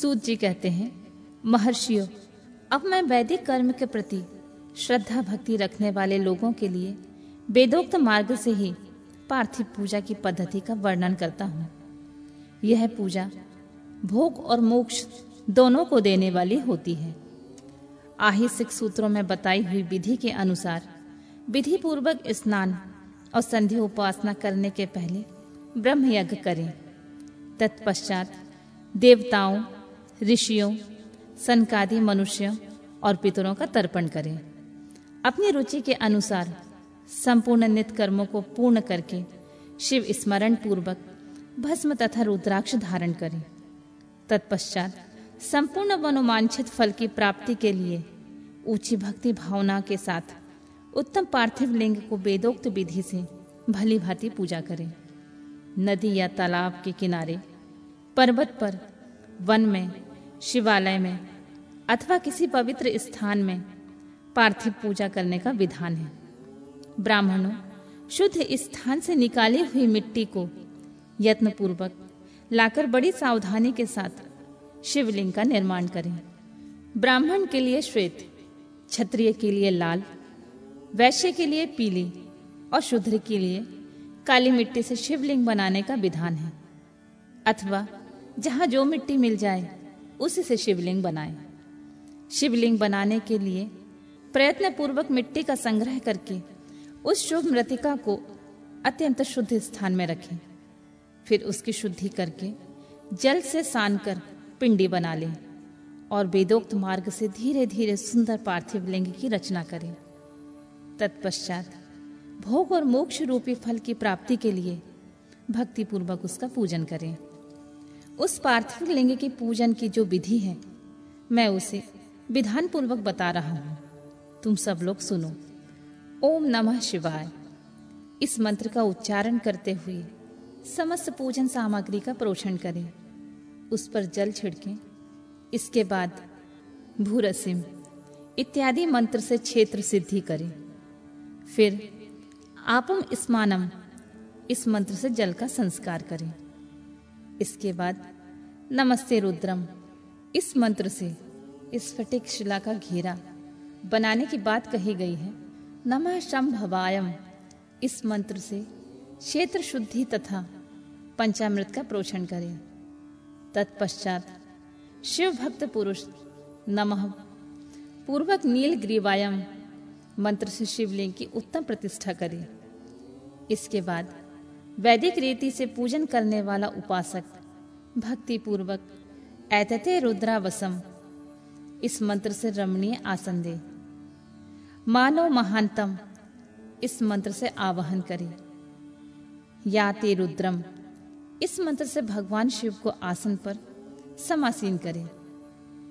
सूत जी कहते हैं, महर्षियों, अब मैं वैदिक कर्म के प्रति श्रद्धा भक्ति रखने वाले लोगों के लिए वेदोक्त मार्ग से ही पार्थिव पूजा की पद्धति का वर्णन करता हूँ। यह पूजा भोग और मोक्ष दोनों को देने वाली होती है। आहिसिक सूत्रों में बताई हुई विधि के अनुसार विधि पूर्वक स्नान और संधि उपासना करने के पहले ब्रह्म यज्ञ करें। तत्पश्चात देवताओं ऋषियों, सनकादि मनुष्यों और पितरों का तर्पण करें। अपनी रुचि के अनुसार संपूर्ण नित कर्मों को पूर्ण करके शिव स्मरण पूर्वक भस्म तथा रुद्राक्ष धारण करें। तत्पश्चात संपूर्ण मनोमांछित फल की प्राप्ति के लिए ऊँची भक्ति भावना के साथ उत्तम पार्थिव लिंग को वेदोक्त विधि से भली भांति पूजा करें। नदी या तालाब के किनारे पर्वत पर वन में शिवालय में अथवा किसी पवित्र स्थान में पार्थिव पूजा करने का विधान है। ब्राह्मणों, शुद्ध स्थान से निकाली हुई मिट्टी को यत्नपूर्वक लाकर बड़ी सावधानी के साथ शिवलिंग का निर्माण करें। ब्राह्मण के लिए श्वेत, क्षत्रिय के लिए लाल, वैश्य के लिए पीली और शूद्र के लिए काली मिट्टी से शिवलिंग बनाने का विधान है। अथवा जहाँ जो मिट्टी मिल जाए उसी से शिवलिंग बनाएँ। शिवलिंग बनाने के लिए प्रयत्न पूर्वक मिट्टी का संग्रह करके उस शुभ मृतिका को अत्यंत शुद्ध स्थान में रखें। फिर उसकी शुद्धि करके जल से सान कर पिंडी बना लें और वेदोक्त मार्ग से धीरे धीरे सुंदर पार्थिव लिंग की रचना करें। तत्पश्चात भोग और मोक्ष रूपी फल की प्राप्ति के लिए भक्तिपूर्वक उसका पूजन करें। उस पार्थिव लिंग के पूजन की जो विधि है, मैं उसे विधान पूर्वक बता रहा हूँ। तुम सब लोग सुनो। ओम नमः शिवाय। इस मंत्र का उच्चारण करते हुए समस्त पूजन सामग्री का प्रोषण करें। उस पर जल छिड़कें। इसके बाद भूरसिम इत्यादि मंत्र से क्षेत्र सिद्धि करें। फिर आपम स्मानम इस मंत्र से जल का संस्कार करें। इसके बाद, नमस्ते रुद्रम। इस मंत्र से स्फटिक शिला का घेरा बनाने की बात कही गई है। नमः शंभवायम। इस मंत्र से क्षेत्र शुद्धि तथा पंचामृत का प्रोषण करें। तत्पश्चात, शिव भक्त पुरुष, नमः। पूर्वक नील ग्रीवायम मंत्र से शिवलिंग की उत्तम प्रतिष्ठा करें। इसके बाद वैदिक रीति से पूजन करने वाला उपासक भक्ति पूर्वक ऐतते रुद्रावसम। इस मंत्र से रमणीय आसन दे। मानव महानतम, इस मंत्र से आवाहन करे। या ते रुद्रम, इस मंत्र से भगवान शिव को आसन पर समासीन करे।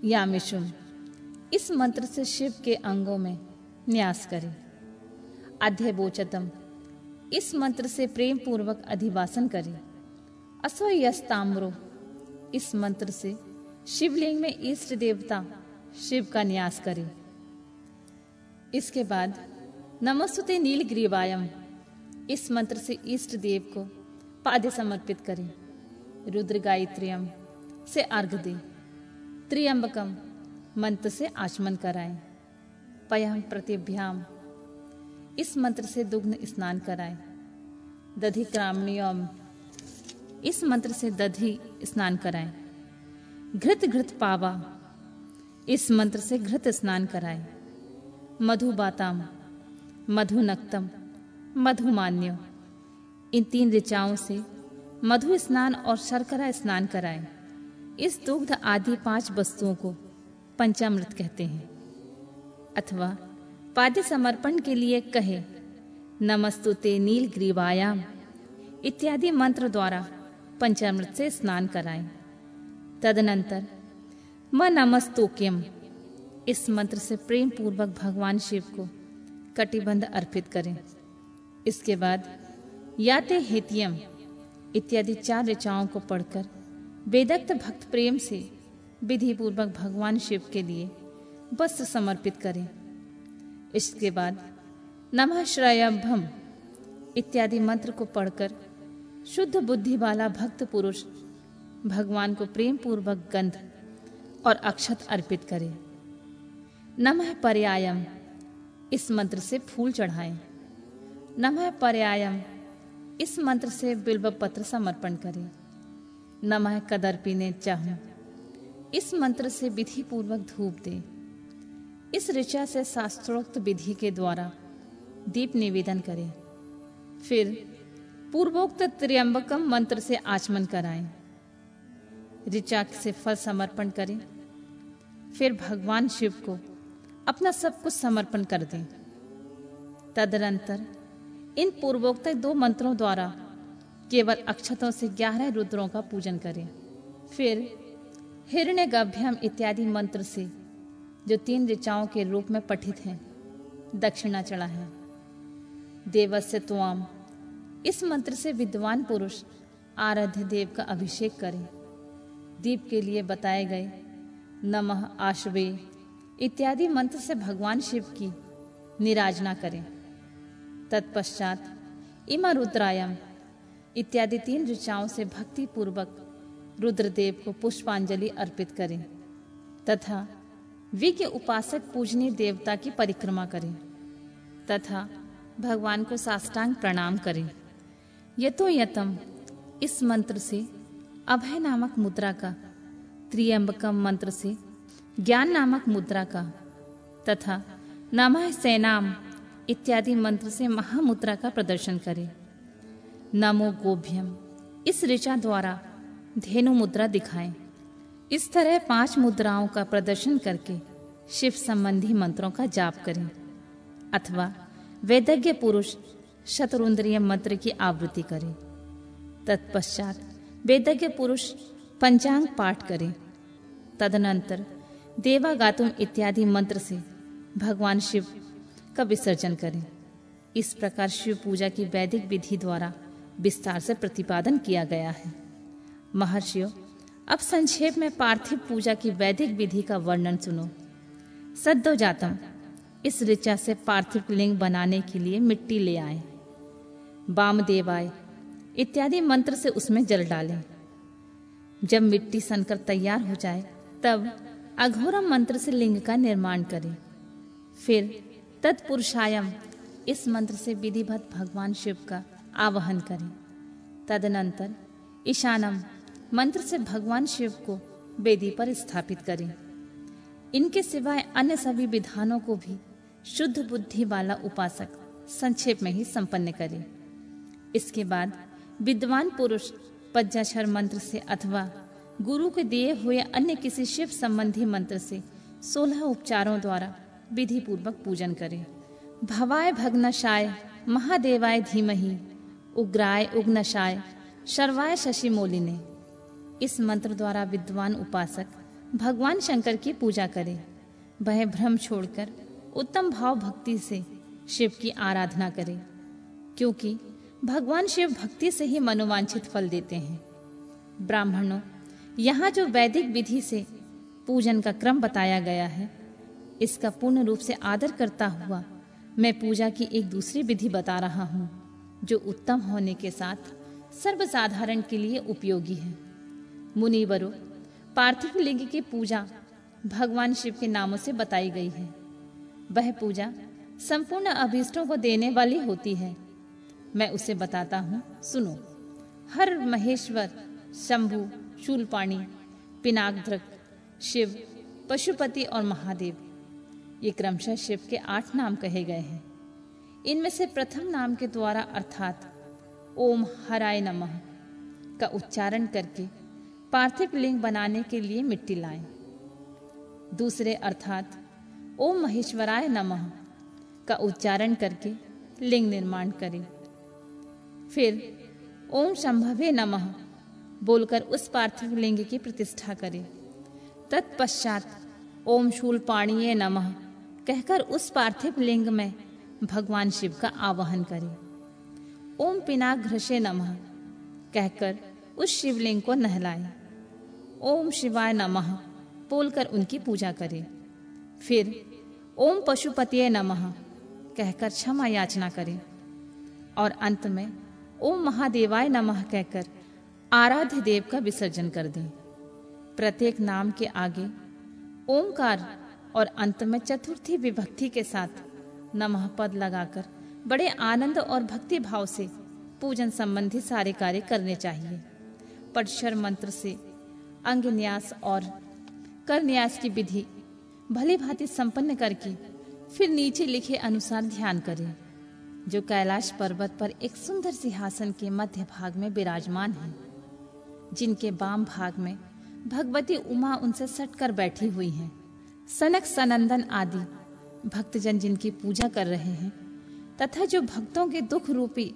या मिशुम इस मंत्र से शिव के अंगों में न्यास करें। अध्यबोचतम इस मंत्र से प्रेम पूर्वक अधिवासन करें। असोयस्ताम्रो इस मंत्र से शिवलिंग में इष्ट देवता शिव का न्यास करें। इसके बाद नमस्ते नील ग्रीवायम इस मंत्र से इष्ट देव को पाद्य समर्पित करें। रुद्र गायत्रियम से अर्घ दे त्रियंबकम मंत्र से आचमन कराएँ। पयम प्रतिभ्याम। इस मंत्र से दुग्ध स्नान कराएँ। दधि क्रामणियम इस मंत्र से दधि स्नान कराएँ। घृत घृत पावा। इस मंत्र से घृत स्नान कराएँ। मधुबाताम मधुनक्तम मधुमान्य इन तीन ऋचाओं से मधु स्नान और शर्करा स्नान कराएँ। इस दुग्ध आदि पाँच वस्तुओं को पंचामृत कहते हैं। अथवा पाद्य समर्पण के लिए कहे, नमस्तुते नील ग्रीवायाम इत्यादि मंत्र द्वारा पंचामृत से स्नान कराएँ। तदनंतर, म नमस्तोक्यम इस मंत्र से प्रेम पूर्वक भगवान शिव को कटिबंध अर्पित करें। इसके बाद, याते हेतियम इत्यादि चार ऋचाओं को पढ़कर वेदक्त भक्त प्रेम से विधि पूर्वक भगवान शिव के लिए वस्त्र समर्पित करें। इसके बाद, नमः श्रयभम इत्यादि मंत्र को पढ़कर शुद्ध बुद्धि वाला भक्त पुरुष भगवान को प्रेम पूर्वक गंध और अक्षत अर्पित करें। नमः पर्यायम इस मंत्र से फूल चढ़ाएँ। नमः पर्यायम इस मंत्र से बिल्व पत्र समर्पण करें। नमः कदर पीने चाहूँ इस मंत्र से विधि पूर्वक धूप दें। इस ऋचा से शास्त्रोक्त विधि के द्वारा दीप निवेदन करें। फिर पूर्वोक्त त्र्यंबकम मंत्र से आचमन कराएँ। ऋचा से फल समर्पण करें। फिर भगवान शिव को अपना सब कुछ समर्पण कर दें। तदनंतर इन पूर्वोक्त दो मंत्रों द्वारा केवल अक्षतों से ग्यारह रुद्रों का पूजन करें। फिर हिरण्य गभ्यम इत्यादि मंत्र से जो तीन ऋचाओं के रूप में पठित हैं। दक्षिणा चढ़ा है। देवस्य त्वाम। इस मंत्र से विद्वान पुरुष आराध्य देव का अभिषेक करें। दीप के लिए बताए गए, नमः आशवे, इत्यादि मंत्र से भगवान शिव की निराजना करें। तत्पश्चात, इमा रुद्रायम, इत्यादि तीन ऋचाओं से भक्ति पूर्वक रुद्रदेव को पुष्पांजलि अर्पित करें। तथा विज्ञ उपासक पूजनीय देवता की परिक्रमा करें, तथा भगवान को साष्टांग प्रणाम करें। यतो यतम इस मंत्र से अभय नामक मुद्रा का, त्रियंबकम मंत्र से ज्ञान नामक मुद्रा का, तथा नमः सेनाम इत्यादि मंत्र से महामुद्रा का प्रदर्शन करें। नमो गोभ्यम, इस ऋचा द्वारा धेनु मुद्रा दिखाएँ। इस तरह पाँच मुद्राओं का प्रदर्शन करके शिव संबंधी मंत्रों का जाप करें। अथवा वेदज्ञ पुरुष शतरुंद्रिय मंत्र की आवृत्ति करें। तत्पश्चात वेदज्ञ पुरुष पंचांग पाठ करें। तदनंतर देवागातुम इत्यादि मंत्र से भगवान शिव का विसर्जन करें। इस प्रकार शिव पूजा की वैदिक विधि द्वारा विस्तार से प्रतिपादन किया गया है। महर्षियों अब संक्षेप में पार्थिव पूजा की वैदिक विधि का वर्णन सुनो। सद्दो जातम इस ऋचा से पार्थिव लिंग बनाने के लिए मिट्टी ले आए। बाम देवाय इत्यादि मंत्र से उसमें जल डालें। जब मिट्टी सनकर तैयार हो जाए, तब अघोरम मंत्र से लिंग का निर्माण करें। फिर तत्पुरुषायम, इस मंत्र से विधिवत भगवान शिव का आवाहन करें। तदनंतर ईशानम मंत्र से भगवान शिव को वेदी पर स्थापित करें। इनके सिवाय अन्य सभी विधानों को भी शुद्ध बुद्धि वाला उपासक संक्षेप में ही संपन्न करे। इसके बाद विद्वान पुरुष पज्जाक्षर मंत्र से अथवा गुरु के दिए हुए अन्य किसी शिव संबंधी मंत्र से सोलह उपचारों द्वारा विधि पूर्वक पूजन करें। भवाय भग्नशाय, महादेवाय धीमही, उग्राय उग्नशाय, शर्वाय शशि मोलिने इस मंत्र द्वारा विद्वान उपासक भगवान शंकर की पूजा करे। वह भ्रम छोड़कर उत्तम भाव भक्ति से शिव की आराधना करे, क्योंकि भगवान शिव भक्ति से ही मनोवांछित फल देते हैं। ब्राह्मणों, यहाँ जो वैदिक विधि से पूजन का क्रम बताया गया है, इसका पूर्ण रूप से आदर करता हुआ मैं पूजा की एक दूसरी विधि बता रहा हूँ, जो उत्तम होने के साथ सर्वसाधारण के लिए उपयोगी है। मुनिवरों, पार्थिव लिंग की पूजा भगवान शिव के नामों से बताई गई है। वह पूजा संपूर्ण अभीष्टों को देने वाली होती है। मैं उसे बताता हूँ, सुनो। हर महेश्वर, शंभु, शूलपाणी पिनाकध्रक शिव, पशुपति और महादेव, ये क्रमशः शिव के आठ नाम कहे गए हैं। इनमें से प्रथम नाम के द्वारा अर्थात ओम हराय नमः का उच्चारण करके पार्थिव लिंग बनाने के लिए मिट्टी लाएँ। दूसरे अर्थात, ओम महेश्वराय नमः का उच्चारण करके लिंग निर्माण करें। फिर, ओम संभवे नमः बोलकर उस पार्थिव लिंग की प्रतिष्ठा करें। तत्पश्चात, ओम शूल पाणीय नमः कहकर उस पार्थिव लिंग में भगवान शिव का आवाहन करें। ओम पिनाघ्रशे नमः कहकर उस शिवलिंग को नहलाएँ। ओम शिवाय नमः बोलकर उनकी पूजा करें। फिर, ओम पशुपतिय नमः कहकर क्षमा याचना करें। और अंत में, ओम महादेवाय नमः कहकर आराध्य देव का विसर्जन कर दें। प्रत्येक नाम के आगे, ओंकार और अंत में चतुर्थी विभक्ति के साथ नमः पद लगाकर बड़े आनंद और भक्ति भाव से पूजन संबंधी सारे कार्य करने चाहिए। पटशर मंत्र से अंग न्यास और कर न्यास की विधि भली भांति संपन्न करके फिर नीचे लिखे अनुसार ध्यान करें, जो कैलाश पर्वत पर एक सुंदर सिंहासन के मध्य भाग में विराजमान है, जिनके बाम भाग में भगवती उमा उनसे सटकर बैठी हुई हैं। सनक, सनंदन आदि भक्तजन जिनकी पूजा कर रहे हैं, तथा जो भक्तों के दुख रूपी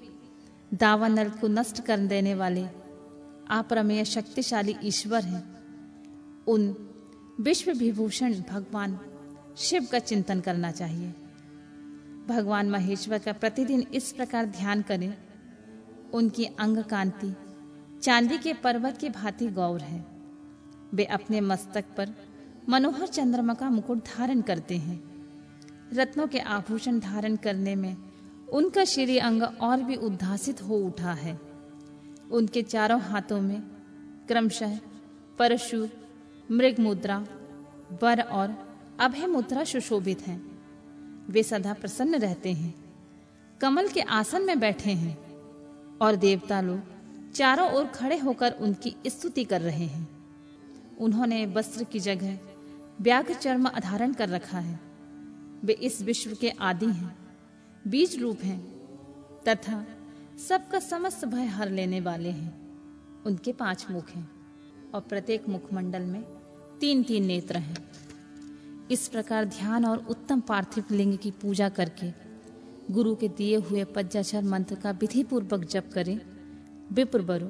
दावानल को नष्ट कर देने वाले अप्रमेय शक्तिशाली ईश्वर हैं। उन विश्व विभूषण भगवान शिव का चिंतन करना चाहिए। भगवान महेश्वर का प्रतिदिन इस प्रकार ध्यान करें। उनकी अंग कांति, चांदी के पर्वत की भांति गौर है। वे अपने मस्तक पर मनोहर चंद्रमा का मुकुट धारण करते हैं। रत्नों के आभूषण धारण करने में उनका श्री अंग और भी उद्धासित हो उठा है। उनके चारों हाथों में क्रमशः परशु मृग मुद्रा, वर और अभय मुद्रा सुशोभित हैं। वे सदा प्रसन्न रहते हैं। कमल के आसन में बैठे हैं और देवता लोग चारों ओर खड़े होकर उनकी स्तुति कर रहे हैं। उन्होंने वस्त्र की जगह व्याघ्र चर्म धारण कर रखा है। वे इस विश्व के आदि हैं, बीज रूप हैं तथा सबका समस्त भय हर लेने वाले हैं। उनके पाँच मुख हैं और प्रत्येक मुखमंडल में तीन तीन नेत्र हैं। इस प्रकार ध्यान और उत्तम पार्थिव लिंग की पूजा करके गुरु के दिए हुए पज्जाचर मंत्र का विधि पूर्वक जप करें। विप्र बरु।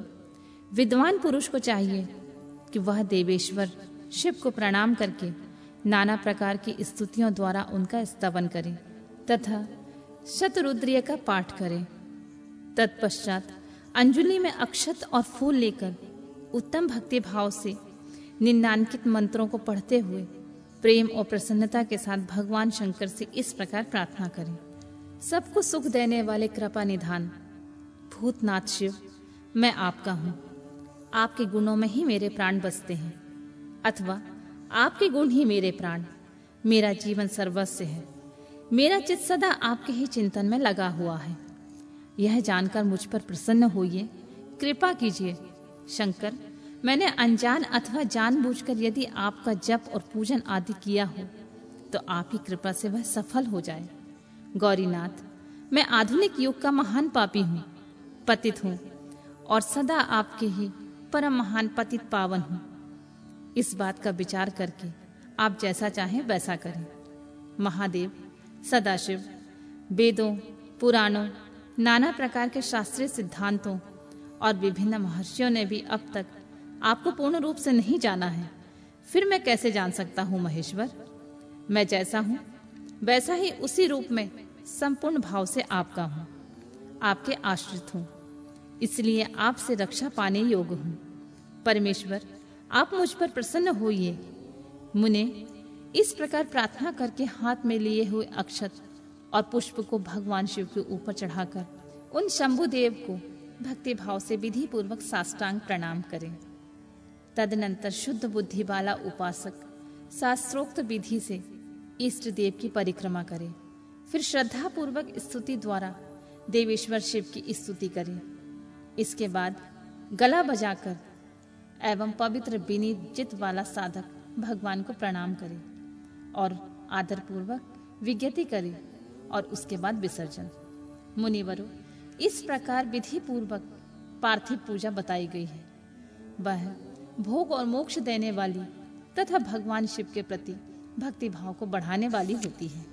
विद्वान पुरुष को चाहिए कि वह देवेश्वर शिव को प्रणाम करके नाना प्रकार की स्तुतियों द्वारा उनका स्तवन करें तथा शतरुद्रिय का पाठ करें। तत्पश्चात अंजलि में अक्षत और फूल लेकर उत्तम भक्ति भाव से निन्नांकित मंत्रों को पढ़ते हुए प्रेम और प्रसन्नता के साथ भगवान शंकर से इस प्रकार प्रार्थना करें। सबको सुख देने वाले कृपा निधान। भूतनाथ शिव, मैं आपका हूँ। आपके गुणों में ही मेरे प्राण बसते हैं। अथवा आपके गुण ही मेरे प्राण। मेरा जीवन सर्वस्व है। मेरा चित सदा आपके ही चिंतन में लगा हुआ है। यह जानकर मुझ पर प्रसन्न होइए। कृपा कीजिए, शंकर, मैंने अनजान अथवा जानबूझकर यदि आपका जप और पूजन आदि किया हो तो आप ही कृपा से वह सफल हो जाए। गौरीनाथ, मैं आधुनिक युग का महान पापी हूँ, पतित हूँ, और सदा आपके ही परम महान पतित पावन हूँ। इस बात का विचार करके आप जैसा चाहें वैसा करें। महादेव, सदाशिव, वेदों, पुराणों नाना प्रकार के शास्त्रीय सिद्धांतों और विभिन्न महर्षियों ने भी अब तक आपको पूर्ण रूप से नहीं जाना है। फिर मैं कैसे जान सकता हूँ, महेश्वर? मैं जैसा हूँ, वैसा ही उसी रूप में संपूर्ण भाव से आपका हूँ। आपके आश्रित हूँ। इसलिए आपसे रक्षा पाने योग्य हूँ। परमेश्वर, आप मुझ पर प्रसन्न होइए। मुने, इस प्रकार प्रार्थना करके हाथ में लिए हुए अक्षत और पुष्प को भगवान शिव के ऊपर चढ़ाकर उन शंभु देव को भक्ति भाव से विधि पूर्वक साष्टांग प्रणाम करें। तदनंतर शुद्ध बुद्धि वाला उपासक शास्त्रोक्त विधि से इष्ट देव की परिक्रमा करे। फिर श्रद्धा पूर्वक स्तुति द्वारा देवेश्वर शिव की स्तुति करे। इसके बाद गला बजाकर एवं पवित्र विनीत जित वाला साधक भगवान को प्रणाम करे और आदर पूर्वक विज्ञति करे। और उसके बाद विसर्जन। मुनिवरों, इस प्रकार विधि पूर्वक पार्थिव पूजा बताई गई है। वह भोग और मोक्ष देने वाली तथा भगवान शिव के प्रति भक्ति भाव को बढ़ाने वाली होती है।